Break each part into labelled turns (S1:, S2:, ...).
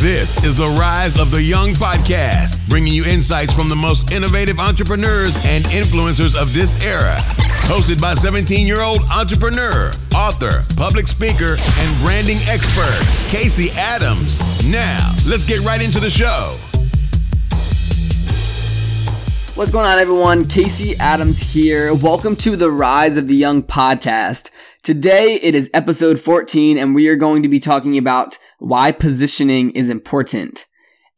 S1: This is the Rise of the Young podcast, bringing you insights from the most innovative entrepreneurs and influencers of this era. Hosted by 17 year old entrepreneur, author, public speaker, and branding expert, Casey Adams. Now, let's get right into the show.
S2: What's going on, everyone? Casey Adams here. Welcome to the Rise of the Young podcast. Today it is episode 14, and we are going to be talking about why positioning is important.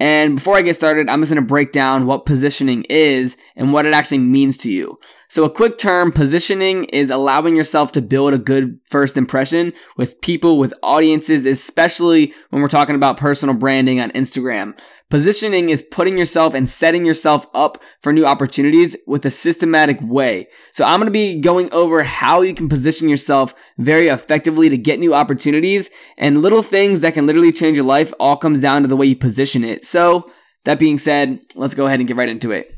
S2: And before I get started, I'm just going to break down what positioning is and what it actually means to you. So, a quick term positioning is allowing yourself to build a good first impression with people, with audiences, especially when we're talking about personal branding on Instagram. Positioning is putting yourself and setting yourself up for new opportunities with a systematic way. So I'm going to be going over how you can position yourself very effectively to get new opportunities and little things that can literally change your life all comes down to the way you position it. So that being said, let's go ahead and get right into it.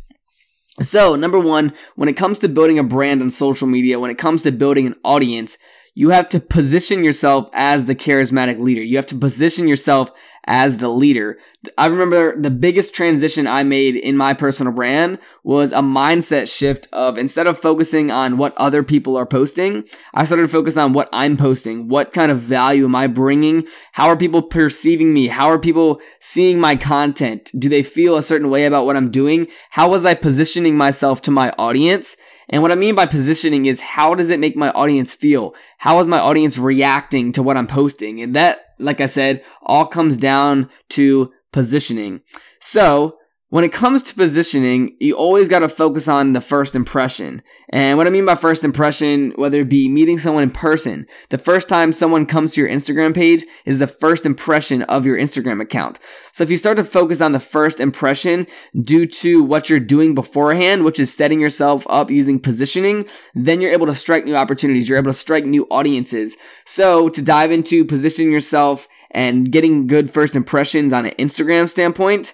S2: So, number one, when it comes to building a brand on social media, when it comes to building an audience, you have to position yourself as the charismatic leader. You have to position yourself as the leader. I remember the biggest transition I made in my personal brand was a mindset shift of instead of focusing on what other people are posting, I started to focus on what I'm posting. What kind of value am I bringing? How are people perceiving me? How are people seeing my content? Do they feel a certain way about what I'm doing? How was I positioning myself to my audience? And what I mean by positioning is how does it make my audience feel? How is my audience reacting to what I'm posting? And that, like I said, all comes down to positioning. So when it comes to positioning, you always got to focus on the first impression. And what I mean by first impression, whether it be meeting someone in person, the first time someone comes to your Instagram page is the first impression of your Instagram account. So if you start to focus on the first impression due to what you're doing beforehand, which is setting yourself up using positioning, then you're able to strike new opportunities. You're able to strike new audiences. So to dive into positioning yourself and getting good first impressions on an Instagram standpoint,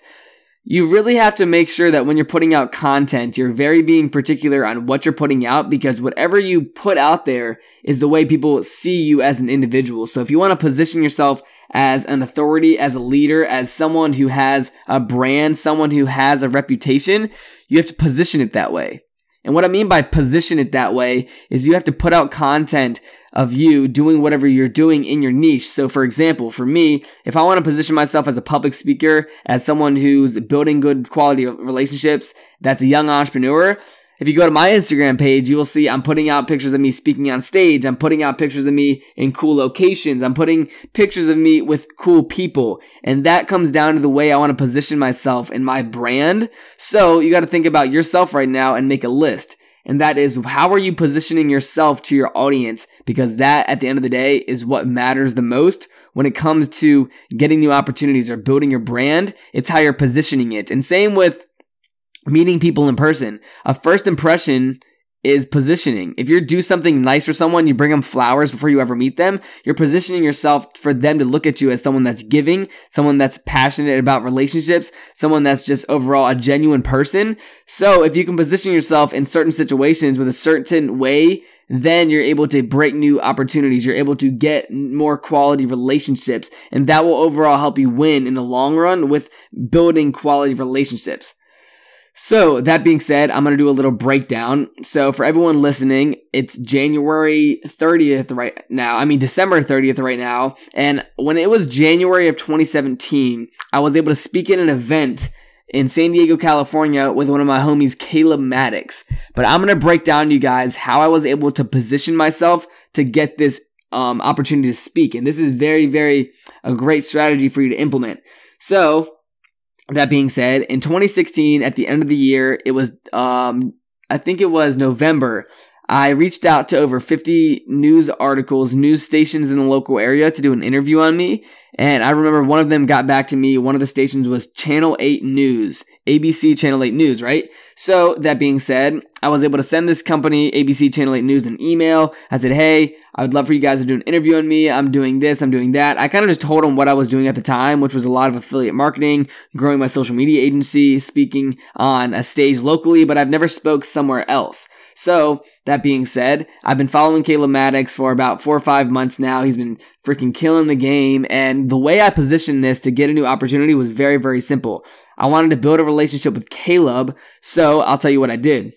S2: you really have to make sure that when you're putting out content, you're very being particular on what you're putting out because whatever you put out there is the way people see you as an individual. So if you want to position yourself as an authority, as a leader, as someone who has a brand, someone who has a reputation, you have to position it that way. And what I mean by position it that way is you have to put out content of you doing whatever you're doing in your niche. So, for example, for me, if I want to position myself as a public speaker, as someone who's building good quality relationships, that's a young entrepreneur, if you go to my Instagram page, you will see I'm putting out pictures of me speaking on stage. I'm putting out pictures of me in cool locations. I'm putting pictures of me with cool people. And that comes down to the way I want to position myself in my brand. So you got to think about yourself right now and make a list. And that is how are you positioning yourself to your audience? Because that at the end of the day is what matters the most when it comes to getting new opportunities or building your brand. It's how you're positioning it. And same with meeting people in person. A first impression is positioning. If you do something nice for someone, you bring them flowers before you ever meet them, you're positioning yourself for them to look at you as someone that's giving, someone that's passionate about relationships, someone that's just overall a genuine person. So if you can position yourself in certain situations with a certain way, then you're able to break new opportunities. You're able to get more quality relationships, and that will overall help you win in the long run with building quality relationships. So, that being said, I'm going to do a little breakdown. So, for everyone listening, it's January 30th right now. I mean, December 30th right now. And when it was January of 2017, I was able to speak at an event in San Diego, California with one of my homies, Caleb Maddox. But I'm going to break down to you guys how I was able to position myself to get this um, opportunity to speak. And this is very, very a great strategy for you to implement. So, that being said, in 2016, at the end of the year, it was, um, I think it was November. I reached out to over 50 news articles, news stations in the local area to do an interview on me. And I remember one of them got back to me. One of the stations was Channel 8 News, ABC Channel 8 News, right? So, that being said, I was able to send this company, ABC Channel 8 News, an email. I said, hey, I would love for you guys to do an interview on me. I'm doing this, I'm doing that. I kind of just told them what I was doing at the time, which was a lot of affiliate marketing, growing my social media agency, speaking on a stage locally, but I've never spoke somewhere else. So, that being said, I've been following Caleb Maddox for about four or five months now. He's been freaking killing the game. And the way I positioned this to get a new opportunity was very, very simple. I wanted to build a relationship with Caleb, so I'll tell you what I did.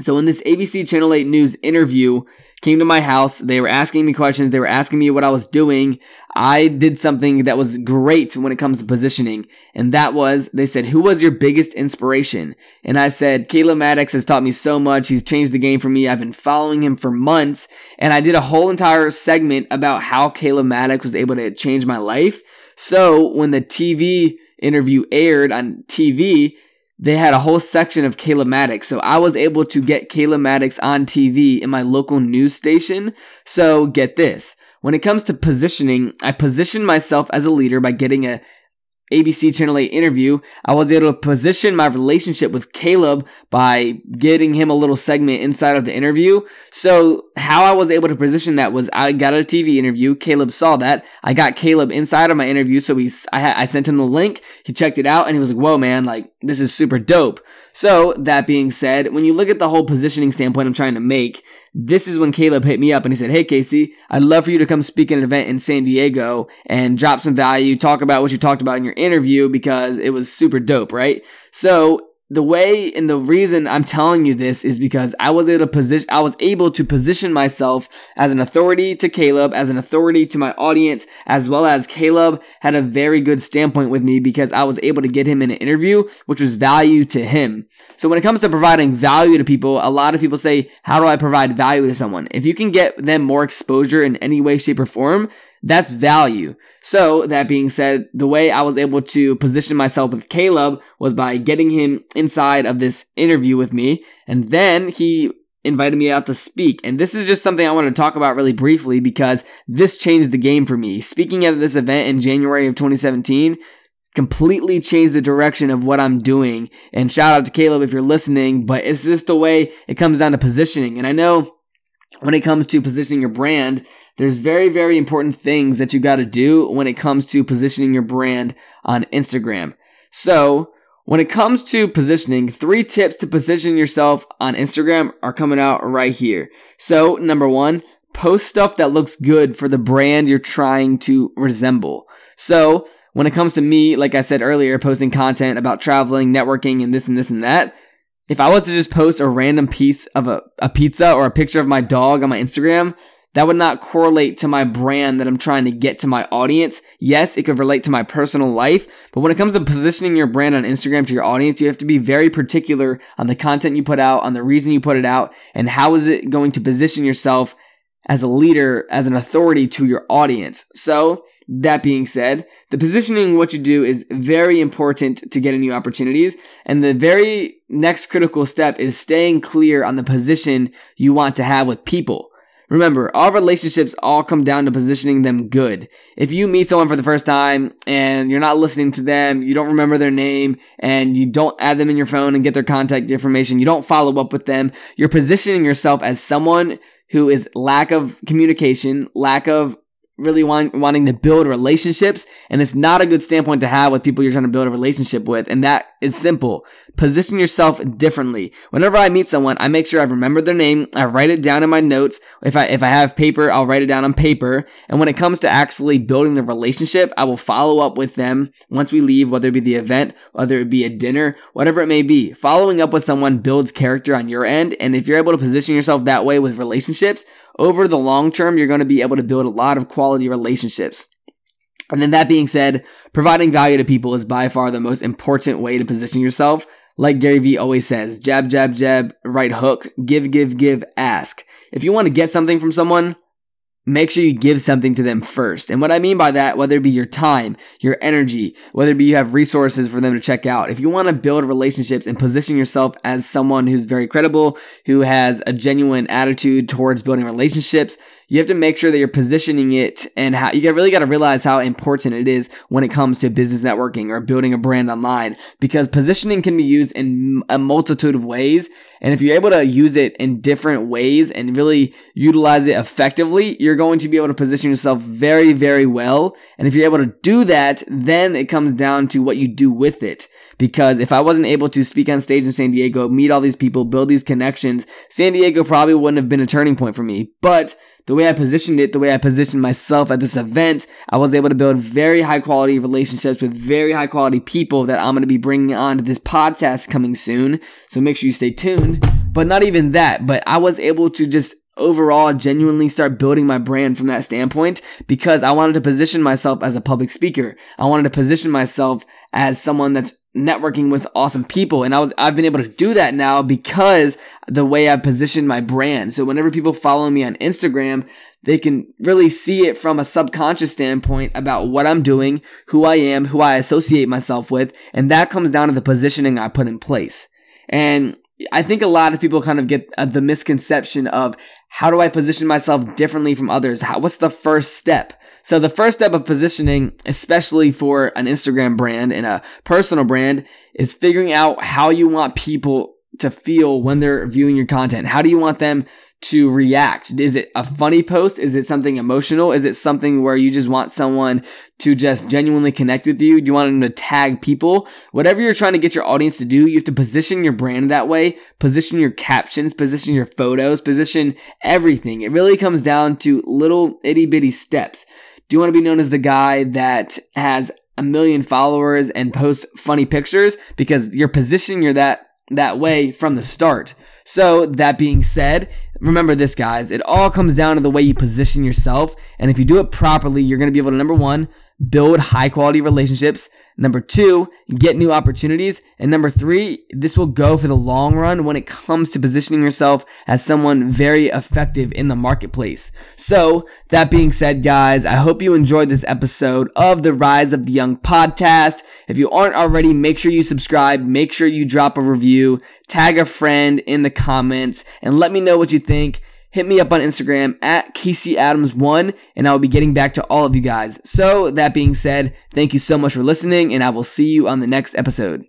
S2: So in this ABC Channel 8 News interview, came to my house. They were asking me questions. They were asking me what I was doing. I did something that was great when it comes to positioning. And that was, they said, who was your biggest inspiration? And I said, Caleb Maddox has taught me so much. He's changed the game for me. I've been following him for months. And I did a whole entire segment about how Caleb Maddox was able to change my life. So when the TV interview aired on TV, they had a whole section of Caleb Maddox. So I was able to get Caleb Maddox on TV in my local news station. So get this. When it comes to positioning, I position myself as a leader by getting a ABC Channel 8 interview, I was able to position my relationship with Caleb by getting him a little segment inside of the interview. So, how I was able to position that was I got a TV interview. Caleb saw that. I got Caleb inside of my interview. So, we, I, I sent him the link. He checked it out and he was like, whoa, man, like, this is super dope. So, that being said, when you look at the whole positioning standpoint I'm trying to make, this is when Caleb hit me up and he said, Hey, Casey, I'd love for you to come speak at an event in San Diego and drop some value, talk about what you talked about in your interview because it was super dope, right? So the way and the reason I'm telling you this is because I was able to position I was able to position myself as an authority to Caleb, as an authority to my audience, as well as Caleb had a very good standpoint with me because I was able to get him in an interview, which was value to him. So when it comes to providing value to people, a lot of people say, How do I provide value to someone? If you can get them more exposure in any way, shape, or form, that's value. So, that being said, the way I was able to position myself with Caleb was by getting him inside of this interview with me. And then he invited me out to speak. And this is just something I want to talk about really briefly because this changed the game for me. Speaking at this event in January of 2017 completely changed the direction of what I'm doing. And shout out to Caleb if you're listening, but it's just the way it comes down to positioning. And I know when it comes to positioning your brand, there's very, very important things that you got to do when it comes to positioning your brand on Instagram. So, when it comes to positioning, three tips to position yourself on Instagram are coming out right here. So, number one, post stuff that looks good for the brand you're trying to resemble. So, when it comes to me, like I said earlier, posting content about traveling, networking, and this and this and that, if I was to just post a random piece of a, a pizza or a picture of my dog on my Instagram, that would not correlate to my brand that I'm trying to get to my audience. Yes, it could relate to my personal life, but when it comes to positioning your brand on Instagram to your audience, you have to be very particular on the content you put out, on the reason you put it out, and how is it going to position yourself as a leader, as an authority to your audience. So, that being said, the positioning what you do is very important to getting new opportunities. And the very next critical step is staying clear on the position you want to have with people. Remember, all relationships all come down to positioning them good. If you meet someone for the first time and you're not listening to them, you don't remember their name, and you don't add them in your phone and get their contact information, you don't follow up with them, you're positioning yourself as someone who is lack of communication, lack of really want, wanting to build relationships and it's not a good standpoint to have with people you're trying to build a relationship with and that is simple. Position yourself differently. Whenever i meet someone i make sure i've remembered their name i write it down in my notes. If i if i have paper i'll write it down on paper. And when it comes to actually building the relationship i will follow up with them once we leave whether it be the event whether it be a dinner whatever it may be. Following up with someone builds character on your end and if you're able to position yourself that way with relationships over the long term, you're going to be able to build a lot of quality relationships. And then that being said, providing value to people is by far the most important way to position yourself. Like Gary Vee always says, jab, jab, jab, right hook, give, give, give, ask. If you want to get something from someone, make sure you give something to them first. And what I mean by that, whether it be your time, your energy, whether it be you have resources for them to check out, if you want to build relationships and position yourself as someone who's very credible, who has a genuine attitude towards building relationships, you have to make sure that you're positioning it and how you really got to realize how important it is when it comes to business networking or building a brand online because positioning can be used in a multitude of ways. And if you're able to use it in different ways and really utilize it effectively, you're going to be able to position yourself very, very well. And if you're able to do that, then it comes down to what you do with it. Because if I wasn't able to speak on stage in San Diego, meet all these people, build these connections, San Diego probably wouldn't have been a turning point for me. But the way I positioned it, the way I positioned myself at this event, I was able to build very high quality relationships with very high quality people that I'm going to be bringing on to this podcast coming soon. So make sure you stay tuned. But not even that, but I was able to just overall genuinely start building my brand from that standpoint because I wanted to position myself as a public speaker. I wanted to position myself as someone that's networking with awesome people and I was I've been able to do that now because the way I positioned my brand. So whenever people follow me on Instagram, they can really see it from a subconscious standpoint about what I'm doing, who I am, who I associate myself with, and that comes down to the positioning I put in place. And I think a lot of people kind of get uh, the misconception of how do I position myself differently from others? How, what's the first step? So the first step of positioning, especially for an Instagram brand and a personal brand, is figuring out how you want people to feel when they're viewing your content. How do you want them to react? Is it a funny post? Is it something emotional? Is it something where you just want someone to just genuinely connect with you? Do you want them to tag people? Whatever you're trying to get your audience to do, you have to position your brand that way, position your captions, position your photos, position everything. It really comes down to little itty bitty steps. Do you want to be known as the guy that has a million followers and posts funny pictures? Because you're positioning your that that way from the start. So, that being said, remember this, guys. It all comes down to the way you position yourself. And if you do it properly, you're going to be able to, number one, build high quality relationships. Number two, get new opportunities. And number three, this will go for the long run when it comes to positioning yourself as someone very effective in the marketplace. So, that being said, guys, I hope you enjoyed this episode of the Rise of the Young podcast. If you aren't already, make sure you subscribe, make sure you drop a review, tag a friend in the comments, and let me know what you think hit me up on Instagram at Casey Adams1 and I will be getting back to all of you guys. So, that being said, thank you so much for listening and I will see you on the next episode.